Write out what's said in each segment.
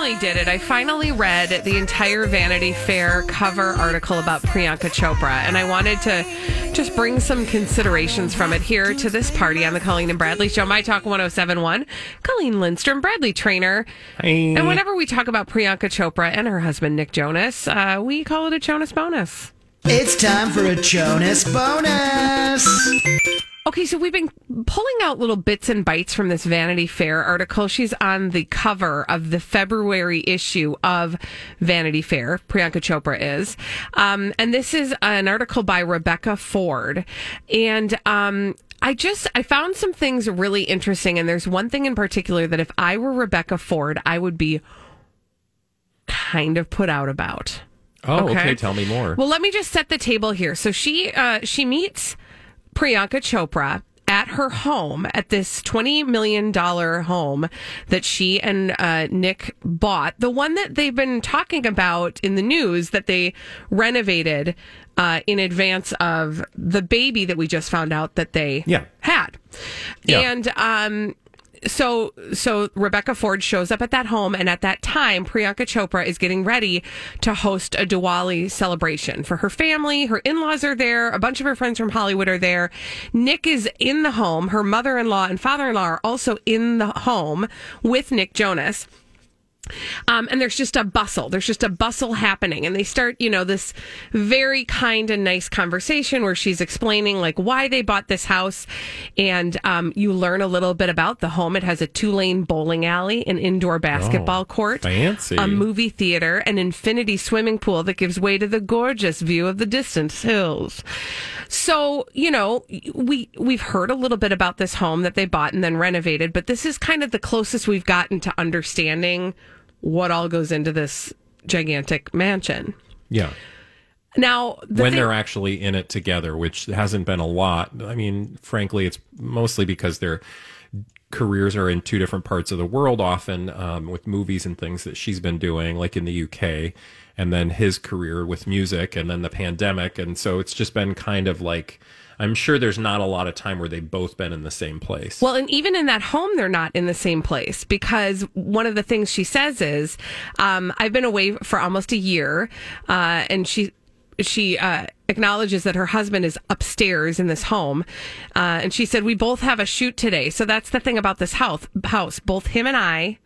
Finally did it. I finally read the entire Vanity Fair cover article about Priyanka Chopra, and I wanted to just bring some considerations from it here to this party on the Colleen and Bradley Show. My Talk 1071. Colleen Lindstrom, Bradley Traynor. And whenever we talk about Priyanka Chopra and her husband, Nick Jonas, uh, we call it a Jonas bonus. It's time for a Jonas bonus. Okay, so we've been pulling out little bits and bites from this Vanity Fair article. She's on the cover of the February issue of Vanity Fair. Priyanka Chopra is. Um, and this is an article by Rebecca Ford. And, um, I just I found some things really interesting and there's one thing in particular that if I were Rebecca Ford, I would be kind of put out about. Oh, okay. Tell me more. Well, let me just set the table here. So she uh, she meets Priyanka Chopra at her home at this $20 million home that she and uh, Nick bought. The one that they've been talking about in the news that they renovated uh, in advance of the baby that we just found out that they Yeah. had. Yeah. And um, so so Rebecca Ford shows up at that home, and at that time, Priyanka Chopra is getting ready to host a Diwali celebration for her family. Her in laws are there. A bunch of her friends from Hollywood are there. Nick is in the home. Her mother in law and father in law are also in the home with Nick Jonas. Um, and there's just a bustle. There's just a bustle happening. And they start, you know, this very kind and nice conversation where she's explaining like why they bought this house. And um, you learn a little bit about the home. It has a two lane bowling alley, an indoor basketball court, fancy. a movie theater, an infinity swimming pool that gives way to the gorgeous view of the distant hills. So, you know, we we've heard a little bit about this home that they bought and then renovated, but this is kind of the closest we've gotten to understanding what all goes into this gigantic mansion. Yeah. Now, the when thing- they're actually in it together, which hasn't been a lot. I mean, frankly, it's mostly because their careers are in two different parts of the world, often um, with movies and things that she's been doing, like in the UK, and then his career with music, and then the pandemic. And so it's just been kind of like, I'm sure there's not a lot of time where they've both been in the same place. Well, and even in that home, they're not in the same place because one of the things she says is, um, "I've been away for almost a year," uh, and she she uh, acknowledges that her husband is upstairs in this home, uh, and she said, "We both have a shoot today." So that's the thing about this house. House, both him and I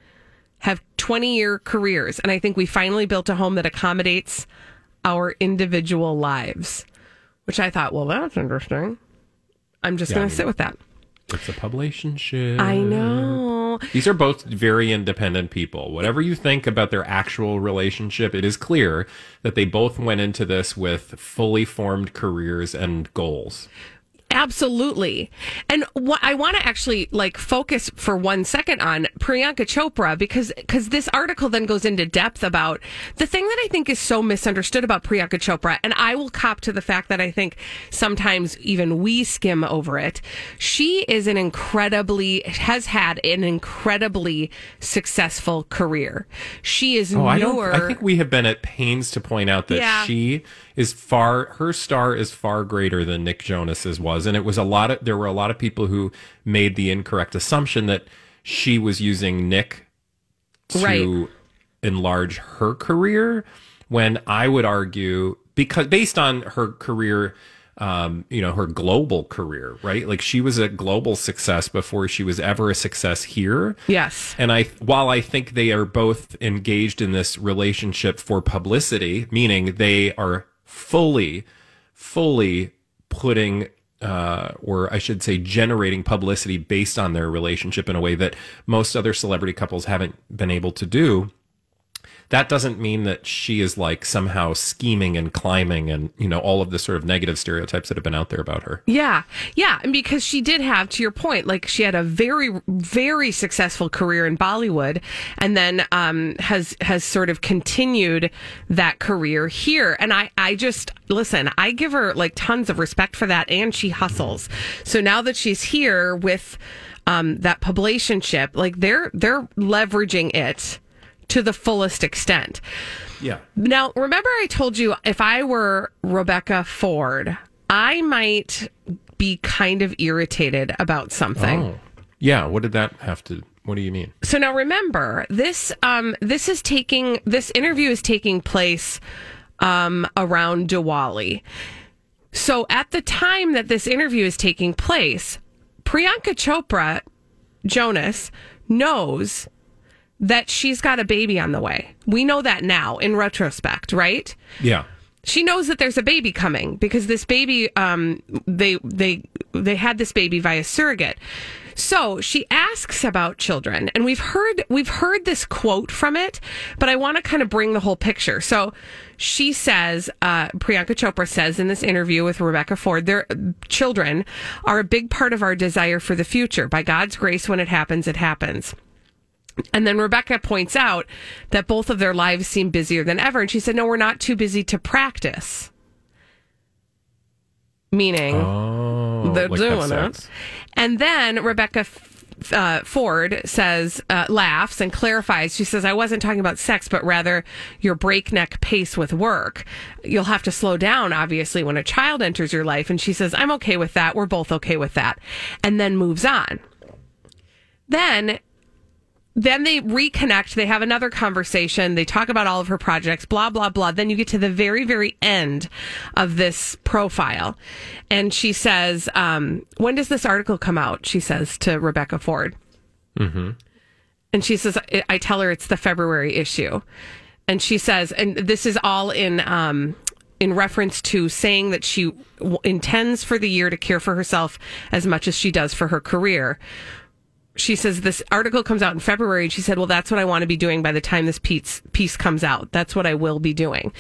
have 20 year careers, and I think we finally built a home that accommodates our individual lives. Which I thought, well, that's interesting. I'm just Yeah, going to sit with that. It's a publicationship. I know. These are both very independent people. Whatever you think about their actual relationship, it is clear that they both went into this with fully formed careers and goals. Absolutely. And what I want to actually like focus for one second on Priyanka Chopra because because this article then goes into depth about the thing that I think is so misunderstood about Priyanka Chopra and I will cop to the fact that I think sometimes even we skim over it. She is an incredibly has had an incredibly successful career. She is Oh, I don't. newer. I think we have been at pains to point out that Yeah. she is far. Her star is far greater than Nick Jonas's was, and it was a lot of. There were a lot of people who made the incorrect assumption that she was using Nick to Right. enlarge her career. When I would argue, because based on her career um, you know, her global career, right? Like she was a global success before she was ever a success here. Yes. And I, while I think they are both engaged in this relationship for publicity, meaning they are fully, fully putting, uh, or I should say, generating publicity based on their relationship in a way that most other celebrity couples haven't been able to do that doesn't mean that she is like somehow scheming and climbing and you know all of the sort of negative stereotypes that have been out there about her Yeah. Yeah. And because she did have, to your point, like she had a very, very successful career in Bollywood and then um, has has sort of continued that career here. And I, I just listen, I give her like tons of respect for that and she hustles. So now that she's here with um, that publicationship, like they're they're leveraging it to the fullest extent. yeah Now, remember I told you if I were Rebecca Ford, I might be kind of irritated about something. oh yeah what did that have to what do you mean So now remember, this um this is taking this interview is taking place um around Diwali. So at the time that this interview is taking place, Priyanka Chopra Jonas knows that she's got a baby on the way. We know that now in retrospect, right? yeah. She knows that there's a baby coming because this baby um they they they had this baby via surrogate. So she asks about children and we've heard we've heard this quote from it but i want to kind of bring the whole picture. So she says uh, priyanka chopra says in this interview with rebecca ford their children are a big part of our desire for the future. By god's grace when it happens it happens and then Rebecca points out that both of their lives seem busier than ever. And she said, No, we're not too busy to practice. Meaning, oh they're like doing it. And then Rebecca uh, Ford says, uh, laughs and clarifies. She says, I wasn't talking about sex, but rather your breakneck pace with work. You'll have to slow down, obviously, when a child enters your life. And she says, I'm okay with that. We're both okay with that. And then moves on. Then then they reconnect. They have another conversation. They talk about all of her projects, blah, blah, blah. Then you get to the very, very end of this profile. And she says, um, When does this article come out? She says to Rebecca Ford. Mm-hmm. And she says, I- I tell her it's the February issue. And she says, and this is all in, um, in reference to saying that she w- intends for the year to care for herself as much as she does for her career she says this article comes out in February and she said, well, that's what I want to be doing by the time this piece, piece comes out. That's what I will be doing.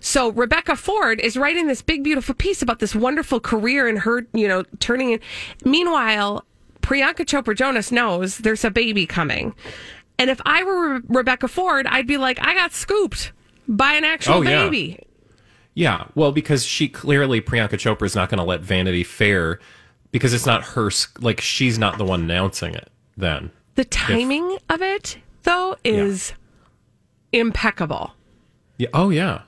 So Rebecca Ford is writing this big, beautiful piece about this wonderful career and her, you know, turning in. Meanwhile, Priyanka Chopra Jonas knows there's a baby coming. And if I were Re- Rebecca Ford, I'd be like, I got scooped by an actual Oh, baby. Yeah, well, because she clearly Priyanka Chopra is not going to let Vanity Fair because it's not her. Like she's not the one announcing it. Then The timing of it, though, is impeccable. Yeah. Oh, yeah.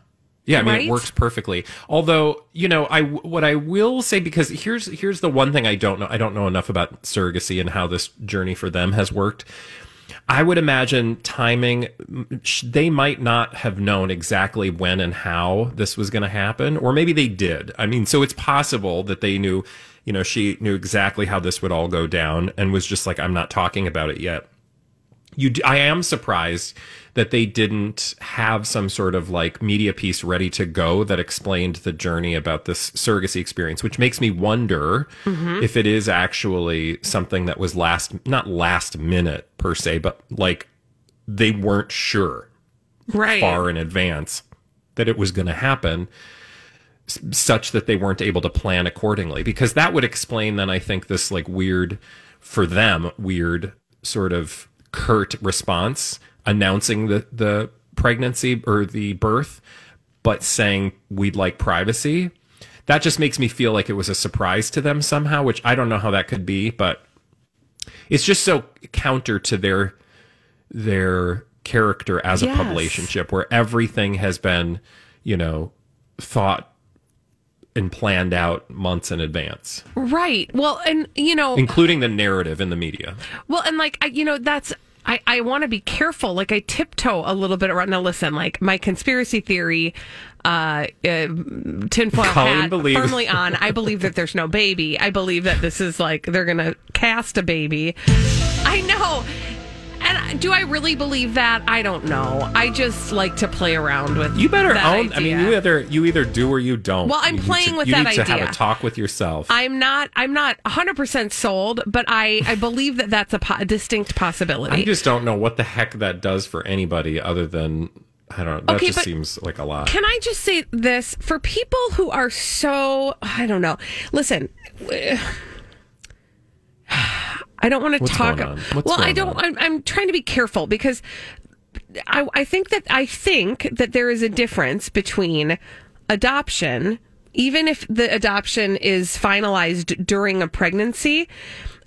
Yeah. I mean, Right? it works perfectly. Although, you know, I what I will say because here's here's the one thing I don't know. I don't know enough about surrogacy and how this journey for them has worked. I would imagine timing. They might not have known exactly when and how this was going to happen, or maybe they did. I mean, so it's possible that they knew. You know, she knew exactly how this would all go down, and was just like, "I'm not talking about it yet." you d- I am surprised that they didn't have some sort of like media piece ready to go that explained the journey about this surrogacy experience which makes me wonder mm-hmm. if it is actually something that was last not last minute per se but like they weren't sure Right. far in advance that it was going to happen such that they weren't able to plan accordingly because that would explain then i think this like weird for them weird sort of curt response announcing the the pregnancy or the birth but saying we'd like privacy that just makes me feel like it was a surprise to them somehow which i don't know how that could be but it's just so counter to their their character as a Yes. publicationship where everything has been, you know, thought and planned out months in advance, Right. Well, and you know, including the narrative in the media. well, and like I, you know, that's I, I want to be careful. Like I tiptoe a little bit around. Now listen, like my conspiracy theory, uh, uh tinfoil Colleen hat believes- firmly on. I believe that there's no baby. I believe that this is like they're gonna cast a baby. I know. And do I really believe that? I don't know. I just like to play around with. You better own. I mean, you either you either do or you don't. Well, I'm You playing to- with you that need to have a talk with yourself. I'm not. I'm not 100 percent sold, but I I believe that that's a, po- a distinct possibility. I just don't know what the heck that does for anybody other than I don't know. That Okay, just seems like a lot. Can I just say this for people who are so I don't know. Listen, I don't want to What's talk. going on? What's well, I don't. on? I'm, I'm trying to be careful because I, I think that I think that there is a difference between adoption, even if the adoption is finalized during a pregnancy.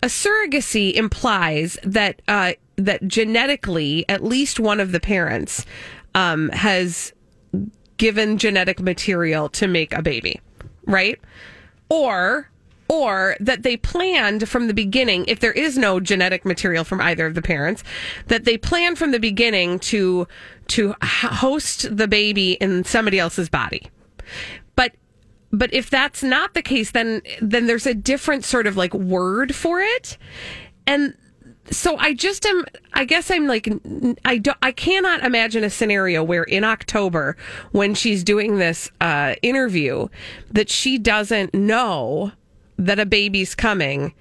A surrogacy implies that uh, that genetically, at least one of the parents um, has given genetic material to make a baby, right? Or or that they planned from the beginning if there is no genetic material from either of the parents that they planned from the beginning to to host the baby in somebody else's body. But but if that's not the case then then there's a different sort of like word for it. And so I just am. I guess I'm like I don't. I cannot imagine a scenario where in October, when she's doing this uh, interview, that she doesn't know that a baby's coming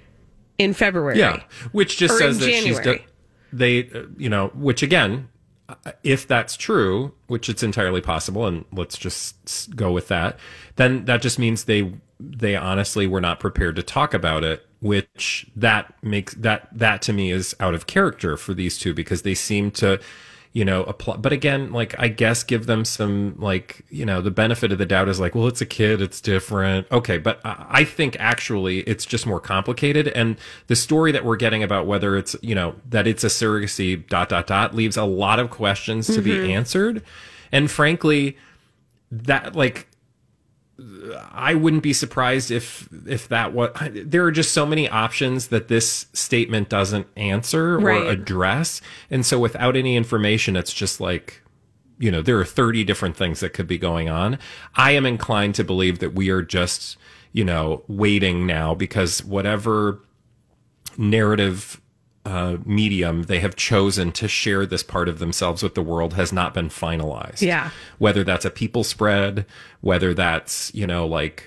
in February. Yeah, which just says that she's January. do- they, uh, you know, which again, uh, if that's true, which it's entirely possible, and let's just go with that, then that just means they they honestly were not prepared to talk about it, which that makes that that to me is out of character for these two because they seem to you know apply but again like i guess give them some like you know the benefit of the doubt is like well it's a kid it's different. Okay but i I think actually it's just more complicated. And the story that we're getting about whether it's you know that it's a surrogacy dot dot dot leaves a lot of questions to be mm-hmm. answered. And frankly that like I wouldn't be surprised if if that what there are just so many options that this statement doesn't answer Right. or address, and so without any information, it's just like you know there are thirty different things that could be going on. I am inclined to believe that we are just you know waiting now because whatever narrative uh, medium they have chosen to share this part of themselves with the world has not been finalized. Yeah. Whether that's a people spread, whether that's, you know, like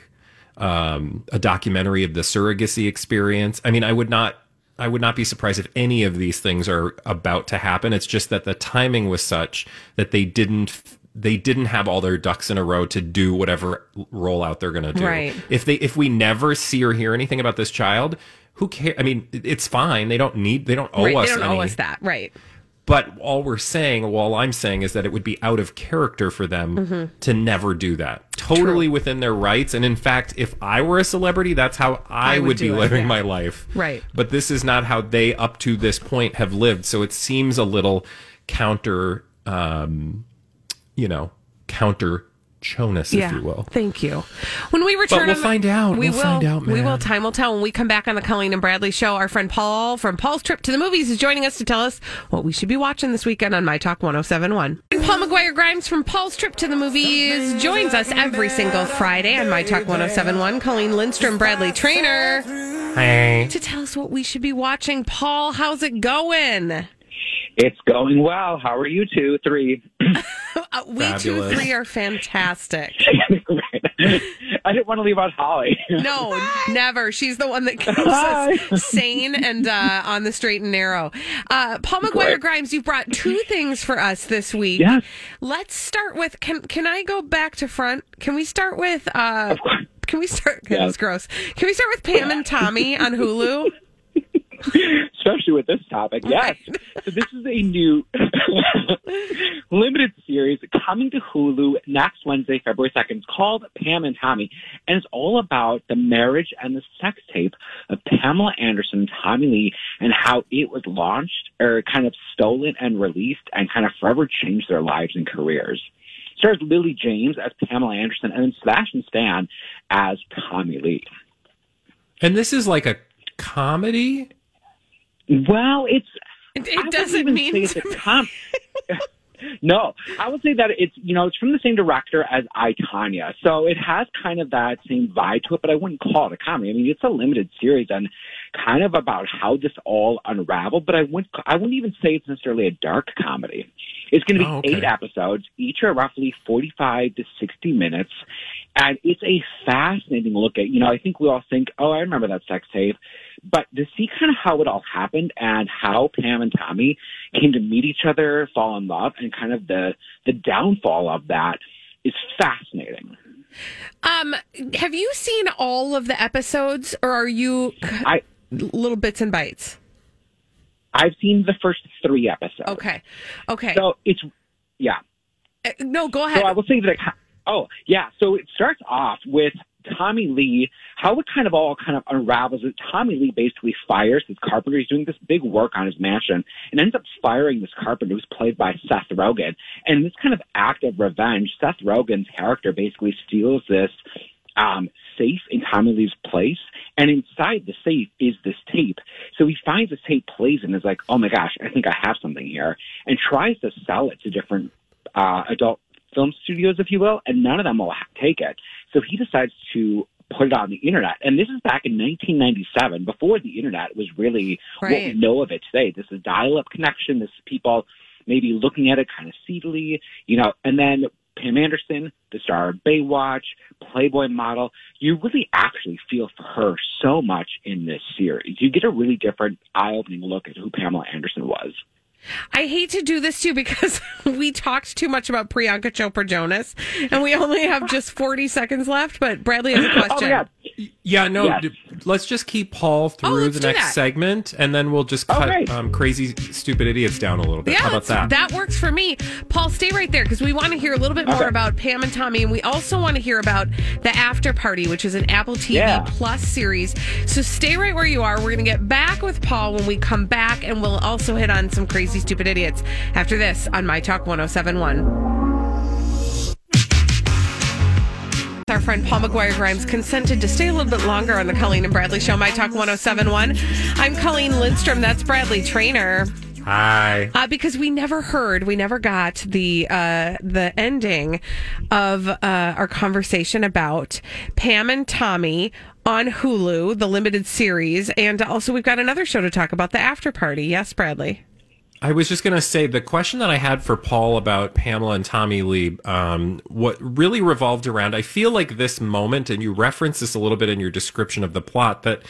um, a documentary of the surrogacy experience. I mean, I would not. I would not be surprised if any of these things are about to happen. It's just that the timing was such that they didn't they didn't have all their ducks in a row to do whatever rollout they're going to do. Right. If they if we never see or hear anything about this child, who cares? I mean, it's fine. They don't need. They don't owe right. us. They don't owe us that. Right. But all we're saying, all I'm saying is that it would be out of character for them Mm-hmm. to never do that. Totally within their rights. And in fact, if I were a celebrity, that's how I, I would would, be it, living yeah. my life. Right. But this is not how they, up to this point, have lived. So it seems a little counter, um, you know, counter Jonas, if you will. Thank you. When we return, we'll on the- find out. We We'll will find out, We will. Time will tell. When we come back on the Colleen and Bradley show, our friend Paul from Paul's Trip to the Movies is joining us to tell us what we should be watching this weekend on My Talk 1071. And Paul McGuire Grimes from Paul's Trip to the Movies joins us every single Friday on My Talk 1071. Colleen Lindstrom, Bradley Traynor, Hey. to tell us what we should be watching. Paul, how's it going? It's going well. How are you two? Three. Uh, we two, three are fantastic. I didn't want to leave out Holly. No, never. She's the one that keeps Hi. us sane and uh, on the straight and narrow. Uh, Paul McGuire Great. Grimes, you've brought two things for us this week. Yes. Let's start with. Can Can I go back to front? Can we start with? Uh, can we start? Yes. That's gross. Can we start with Pam and Tommy on Hulu? Especially with this topic. Yes. So this is a new limited series coming to Hulu next Wednesday, February 2nd. It's called Pam and Tommy, and it's all about the marriage and the sex tape of Pamela Anderson and Tommy Lee and how it was launched or kind of stolen and released and kind of forever changed their lives and careers. Stars Lily James as Pamela Anderson and then Sebastian Stan as Tommy Lee. And this is like a comedy? Well, it's It, it doesn't mean it's a com- No, I would say that it's you know it's from the same director as I Tonya, so it has kind of that same vibe to it, but I wouldn't call it a comedy. I mean, it's a limited series and kind of about how this all unraveled, but I wouldn't I wouldn't even say it's necessarily a dark comedy. It's going to be Oh, okay. eight episodes, each are roughly forty-five to sixty minutes, and it's a fascinating look at. You know, I think we all think, oh, I remember that sex tape, but to see kind of how it all happened and how Pam and Tommy came to meet each other, fall in love, and kind of the the downfall of that is fascinating. Um, have you seen all of the episodes, or are you I little bits and bites? I've seen the first three episodes. Okay, okay. So it's yeah. Uh, no, go ahead. So I will say that. Oh yeah. So it starts off with Tommy Lee. How it kind of all kind of unravels. Is Tommy Lee basically fires this carpenter. He's doing this big work on his mansion and ends up firing this carpenter who's played by Seth Rogen. And this kind of act of revenge, Seth Rogen's character basically steals this um, safe in Tommy Lee's place, and inside the safe is this tape. So he finds this tape, plays it, and is like, "Oh my gosh, I think I have something here," and tries to sell it to different uh, adult film studios, if you will, and none of them will take it. So he decides to put it on the internet, and this is back in 1997, before the internet was really what Right. we know of it today. This is dial-up connection. This is people maybe looking at it kind of seedily, you know, and then Pam Anderson, the star of Baywatch, Playboy model, you really actually feel for her so much in this series. You get a really different eye-opening look at who Pamela Anderson was. I hate to do this too because we talked too much about Priyanka Chopra Jonas, and we only have just forty seconds left. But Bradley has a question. Oh yeah, Yeah, no. Yes. d- Let's just keep Paul through Oh, the next that. segment, and then we'll just cut great. um, crazy, stupid idiots down a little bit. Yeah, How about that? That works for me. Paul, stay right there because we want to hear a little bit more Okay. about Pam and Tommy, and we also want to hear about the After Party, which is an Apple TV Yeah. Plus series. So stay right where you are. We're going to get back with Paul when we come back, and we'll also hit on some crazy, stupid idiots after this on My Talk 1071. Our friend Paul McGuire Grimes consented to stay a little bit longer on the Colleen and Bradley Show, My Talk 1071. I'm Colleen Lindstrom. That's Bradley Traynor. Hi. Uh, because we never heard, we never got the uh, the ending of uh, our conversation about Pam and Tommy on Hulu, the limited series, and also we've got another show to talk about, the After Party. Yes, Bradley. I was just going to say the question that I had for Paul about Pamela and Tommy Lee, um, what really revolved around, I feel like this moment, and you reference this a little bit in your description of the plot, that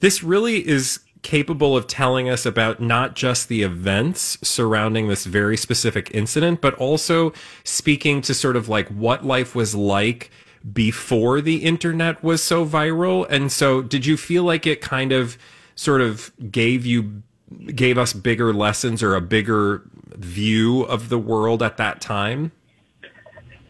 this really is capable of telling us about not just the events surrounding this very specific incident, but also speaking to sort of like what life was like before the internet was so viral. And so, did you feel like it kind of sort of gave you gave us bigger lessons or a bigger view of the world at that time?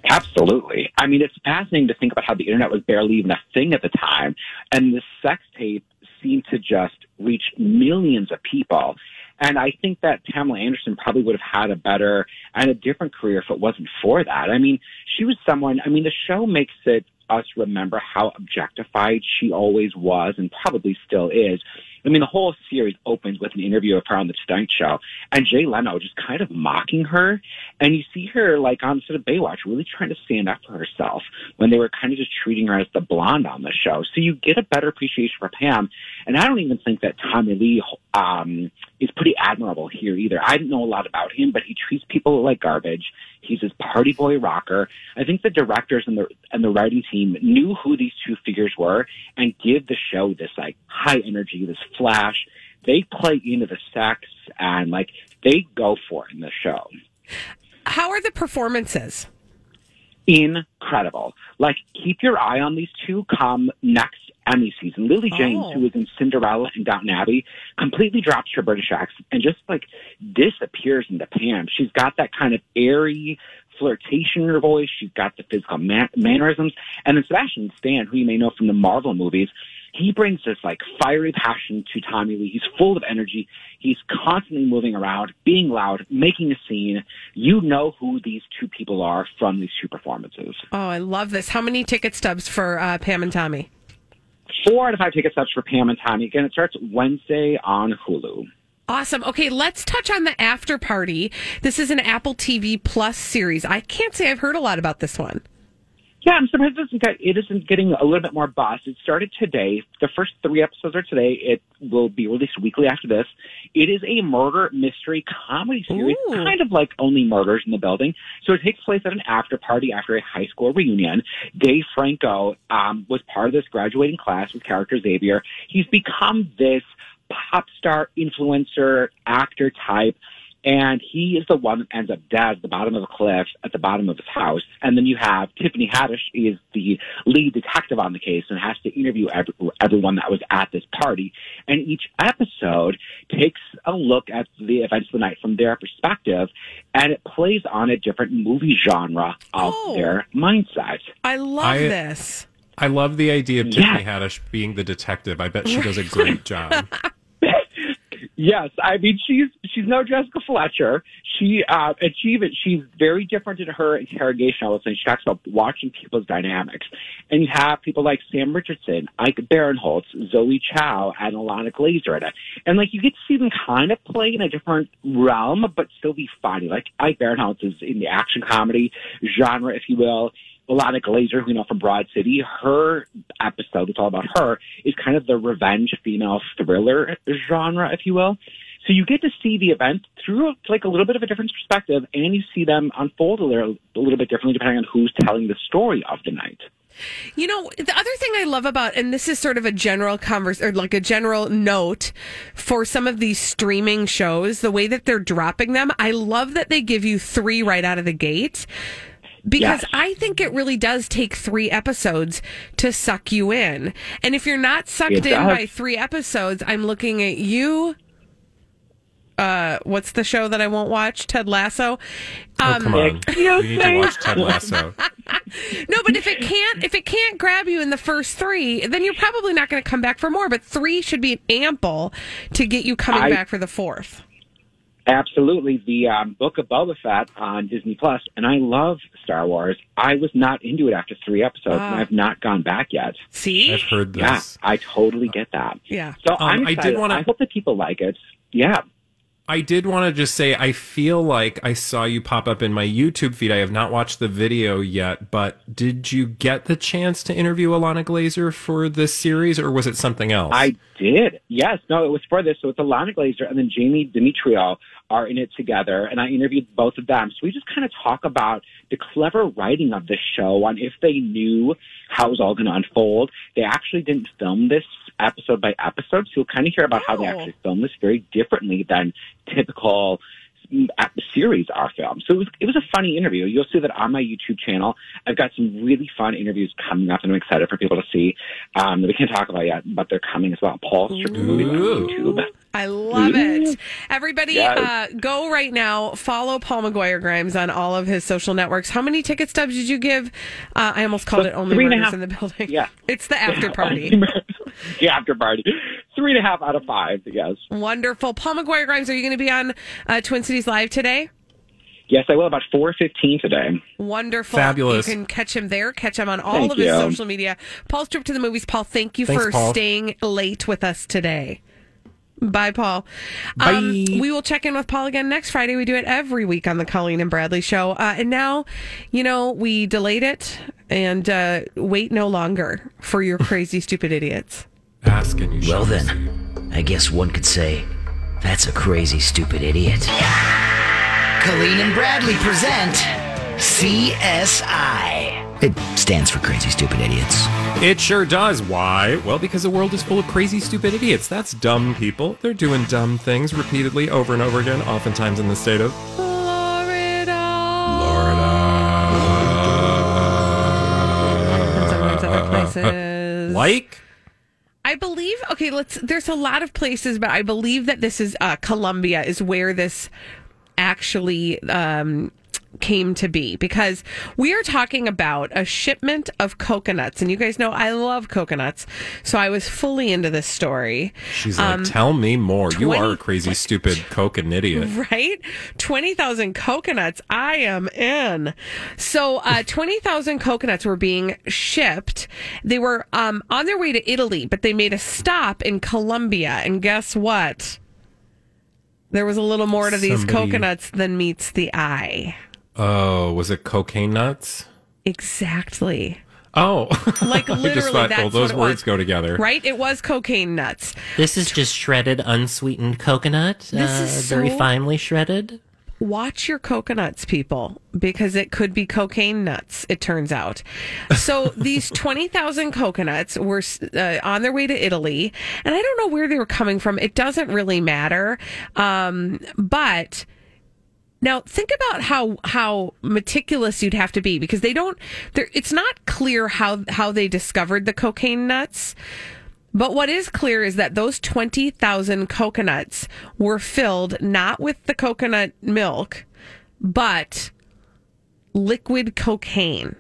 Absolutely. I mean, it's fascinating to think about how the internet was barely even a thing at the time, and the sex tape seemed to just reach millions of people. And I think that Pamela Anderson probably would have had a better and a different career if it wasn't for that. I mean, she was someone, I mean, the show makes it us remember how objectified she always was and probably still is. I mean, the whole series opens with an interview of her on the Tonight Show, and Jay Leno just kind of mocking her, and you see her like on sort of Baywatch, really trying to stand up for herself when they were kind of just treating her as the blonde on the show. So you get a better appreciation for Pam, and I don't even think that Tommy Lee um, is pretty admirable here either. I didn't know a lot about him, but he treats people like garbage. He's this party boy rocker. I think the directors and the and the writing team knew who these two figures were and give the show this like high energy, this flash. They play into the sex and like they go for it in the show. How are the performances? Incredible. Like keep your eye on these two come next Emmy season. Lily James, Oh. who was in Cinderella and Downton Abbey, completely drops her British accent and just like disappears into Pam. She's got that kind of airy flirtation in her voice. She's got the physical man- mannerisms. And then Sebastian Stan, who you may know from the Marvel movies, he brings this like fiery passion to Tommy Lee. He's full of energy. He's constantly moving around, being loud, making a scene. You know who these two people are from these two performances. Oh, I love this. How many ticket stubs for uh, Pam and Tommy? Four out of five ticket stubs for Pam and Tommy. Again, it starts Wednesday on Hulu. Awesome. Okay, let's touch on the after party. This is an Apple TV Plus series. I can't say I've heard a lot about this one. Yeah, I'm surprised it isn't, it isn't getting a little bit more buzz. It started today. The first three episodes are today. It will be released weekly after this. It is a murder mystery comedy series, Ooh. kind of like Only Murders in the Building. So it takes place at an after party after a high school reunion. Dave Franco um, was part of this graduating class with character Xavier. He's become this pop star influencer actor type and he is the one that ends up dead at the bottom of a cliff at the bottom of his house. And then you have Tiffany Haddish is the lead detective on the case and has to interview every, everyone that was at this party. And each episode takes a look at the events of the night from their perspective, and it plays on a different movie genre of Oh. their mindset. I love I- this. I love the idea of Yeah. Tiffany Haddish being the detective. I bet she does a great job. Yes, I mean she's she's no Jessica Fletcher. She uh achieve it. She's very different in her interrogation. I would say she talks about watching people's dynamics, and you have people like Sam Richardson, Ike Barinholtz, Zoe Chao, and Ilana Glazer in it, and like you get to see them kind of play in a different realm, but still be funny. Like Ike Barinholtz is in the action comedy genre, if you will. Ilana Glazer, who you know from Broad City, her episode, it's all about her, is kind of the revenge female thriller genre, if you will. So you get to see the event through like a little bit of a different perspective, and you see them unfold a little, a little bit differently depending on who's telling the story of the night. You know, the other thing I love about, and this is sort of a general converse or like a general note for some of these streaming shows, the way that they're dropping them, I love that they give you three right out of the gate. Because Yes. I think it really does take three episodes to suck you in. And if you're not sucked It in does. by three episodes, I'm looking at you. Uh, what's the show that I won't watch? Ted Lasso. Oh, come on. Yes, We need to watch Ted Lasso. No, but if it can't if it can't grab you in the first three, then you're probably not going to come back for more. But three should be ample to get you coming I- back for the fourth. Absolutely, the um, Book of Boba Fett on Disney Plus, and I love Star Wars. I was not into it after three episodes, and. I've not gone back yet. See, I've heard Yeah. I totally get that. yeah. So Um, I'm I did wanna- I hope that people like it. Yeah. I did want to just say I feel like I saw you pop up in my YouTube feed. I have not watched the video yet, but did you get the chance to interview Ilana Glazer for this series, or was it something else? I did. Yes. No, it was for this. So it's Ilana Glazer and then Jamie Demetriou are in it together. And I interviewed both of them. So we just kind of talk about the clever writing of the show on if they knew how it was all going to unfold. They actually didn't film this episode by episode. So you'll kind of hear about how they Oh. actually filmed this very differently than typical mm, series are filmed. So it was, it was a funny interview. You'll see that on my YouTube channel. I've got some really fun interviews coming up and I'm excited for people to see um, we can't talk about yet, but they're coming as well. Paul Strickland movies on Ooh. YouTube. I love it. Everybody, Yes. uh, go right now. Follow Paul McGuire Grimes on all of his social networks. How many ticket stubs did you give? Uh, I almost called So it only three and a murders half. in the building. Yeah. it's the after party. the after party. Three and a half out of five, yes. Wonderful. Paul McGuire Grimes, are you going to be on uh, Twin Cities Live today? Yes, I will about 4.15 today. Wonderful. Fabulous. You can catch him there, catch him on all Thank of his you. social media. Paul's trip to the movies. Paul, thank you Thanks, for Paul. staying late with us today. Bye, Paul. Um, we will check in with Paul again next Friday. We do it every week on the Colleen and Bradley show. Uh, and now, you know, we delayed it and uh, wait no longer for your crazy, stupid idiots. Ask and you Well shall then, I guess one could say that's a crazy, stupid idiot. Colleen and Bradley present CSI. It stands for Crazy Stupid Idiots. It sure does. Why? Well, because the world is full of crazy, stupid idiots. That's dumb people. They're doing dumb things repeatedly over and over again, oftentimes in the state of Florida. Florida. And sometimes other places. Like? I believe okay, let's there's a lot of places, but I believe that this is uh Colombia is where this actually um came to be because we are talking about a shipment of coconuts and you guys know I love coconuts. So I was fully into this story. She's like, tell me more. you are a crazy, stupid coke idiot. Right? 20,000 coconuts. I am in. So, uh, 20,000 coconuts were being shipped. They were, um, on their way to Italy, but they made a stop in Colombia. And guess what? There was a little more to these coconuts than meets the eye. Oh, was it cocaine nuts? Exactly. Oh, Like I literally, just thought, that's well, those what it words was. go together. Right? It was cocaine nuts. This is just shredded, unsweetened coconut. This uh, is very finely shredded. Watch your coconuts, people, because it could be cocaine nuts, it turns out. So these 20,000 coconuts were uh, on their way to Italy, and I don't know where they were coming from. It doesn't really matter. Um, but. Now think about how how meticulous you'd have to be because they don't. It's not clear how how they discovered the cocaine nuts. But what is clear is that those 20,000 coconuts were filled not with the coconut milk, but liquid cocaine.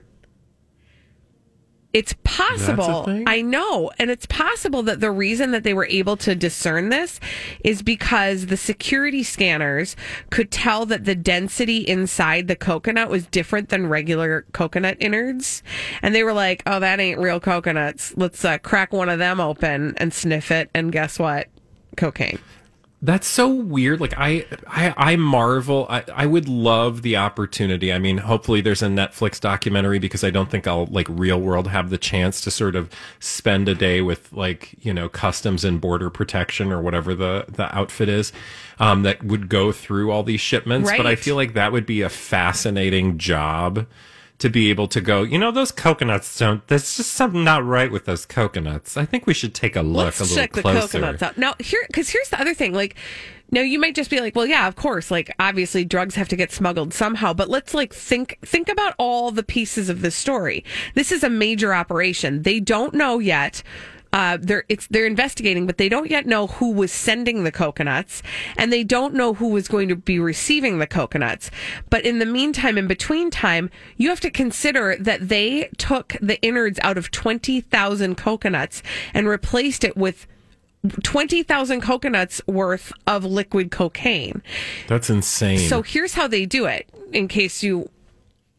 It's possible. I know. And it's possible that the reason that they were able to discern this is because the security scanners could tell that the density inside the coconut was different than regular coconut innards. And they were like, oh, that ain't real coconuts. Let's uh, crack one of them open and sniff it. And guess what? Cocaine. That's so weird. Like I, I, I marvel. I, I would love the opportunity. I mean, hopefully there's a Netflix documentary because I don't think I'll like real world have the chance to sort of spend a day with like you know customs and border protection or whatever the the outfit is um, that would go through all these shipments. But I feel like that would be a fascinating job to be able to go. You know, those coconuts don't. There's just something not right with those coconuts. I think we should take a look Let's a little check the closer. coconuts out. Now, here, because here's the other thing. Like, now you might just be like, well, yeah, of course. Like, obviously, drugs have to get smuggled somehow. But let's like think think about all the pieces of this story. This is a major operation. They don't know yet. Uh, they're it's they're investigating, but they don't yet know who was sending the coconuts, and they don't know who was going to be receiving the coconuts. But in the meantime, in between time, you have to consider that they took the innards out of twenty thousand coconuts and replaced it with 20,000 coconuts worth of liquid cocaine. That's insane. So here's how they do it in case you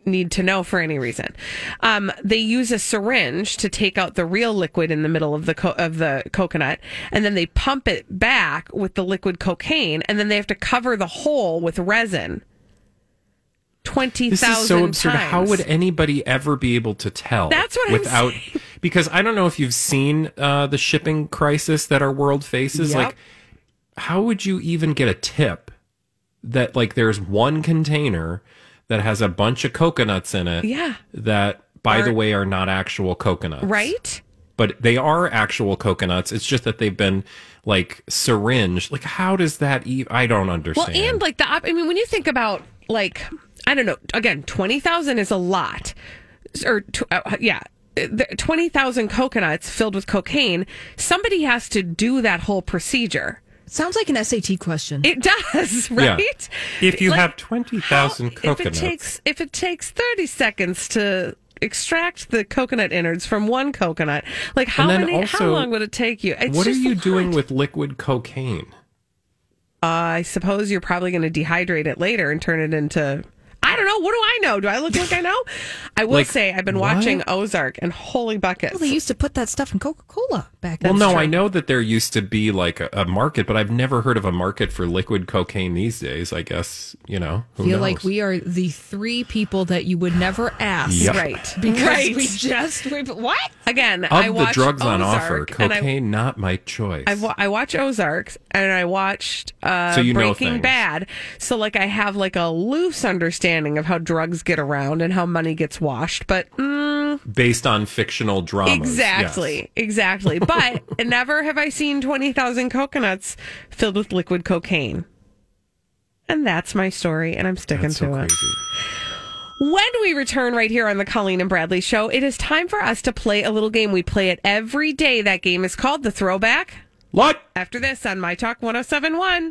need to know for any reason. Um, they use a syringe to take out the real liquid in the middle of the co- of the coconut and then they pump it back with the liquid cocaine and then they have to cover the hole with resin. 20,000 This is so absurd. times. How would anybody ever be able to tell? That's what without because I don't know if you've seen uh, the shipping crisis that our world faces. Yep. Like, how would you even get a tip that like there's one container that has a bunch of coconuts in it? Yeah. That, by the way, are not actual coconuts. Right? But they are actual coconuts. It's just that they've been like syringed. Like, how does that? even? I don't understand. Well, and like the, op- I mean, when you think about like, I don't know, again, 20,000 is a lot. Or, tw- uh, yeah. 20,000 coconuts filled with cocaine. Somebody has to do that whole procedure. Sounds like an SAT question. It does, right? Yeah. If you Like, have 20,000 how- coconuts. If it takes if it takes 30 seconds to extract the coconut innards from one coconut, like how then many how long would it take you? It's what are you doing with liquid cocaine? Uh, I suppose you're probably going to dehydrate it later and turn it into. I don't know. What do I know? Do I look like I know? I will Like, say I've been what? watching Ozark and holy buckets. well, they used to put that stuff in Coca Cola back Well, no, true. I know that there used to be like a, a market, but I've never heard of a market for liquid cocaine these days. I guess you know. Who I feel knows? like we are the three people that you would never ask. Yep. right Because right. we just we, what? Again, of I the watch drugs on offer, Ozark, I- cocaine not my choice. I, wa- I watch Ozark and I watched uh, So you Breaking things. Bad. So like I have like a loose understanding of how drugs get around and how money gets washed. But mm, Based on fictional dramas, exactly, yes. exactly. But never have I seen twenty thousand coconuts filled with liquid cocaine. And that's my story, and I'm sticking That's to so it. crazy. When we return right here on the Colleen and Bradley show, it is time for us to play a little game. We play it every day. That game is called the Throwback. What? After this on My Talk 1071.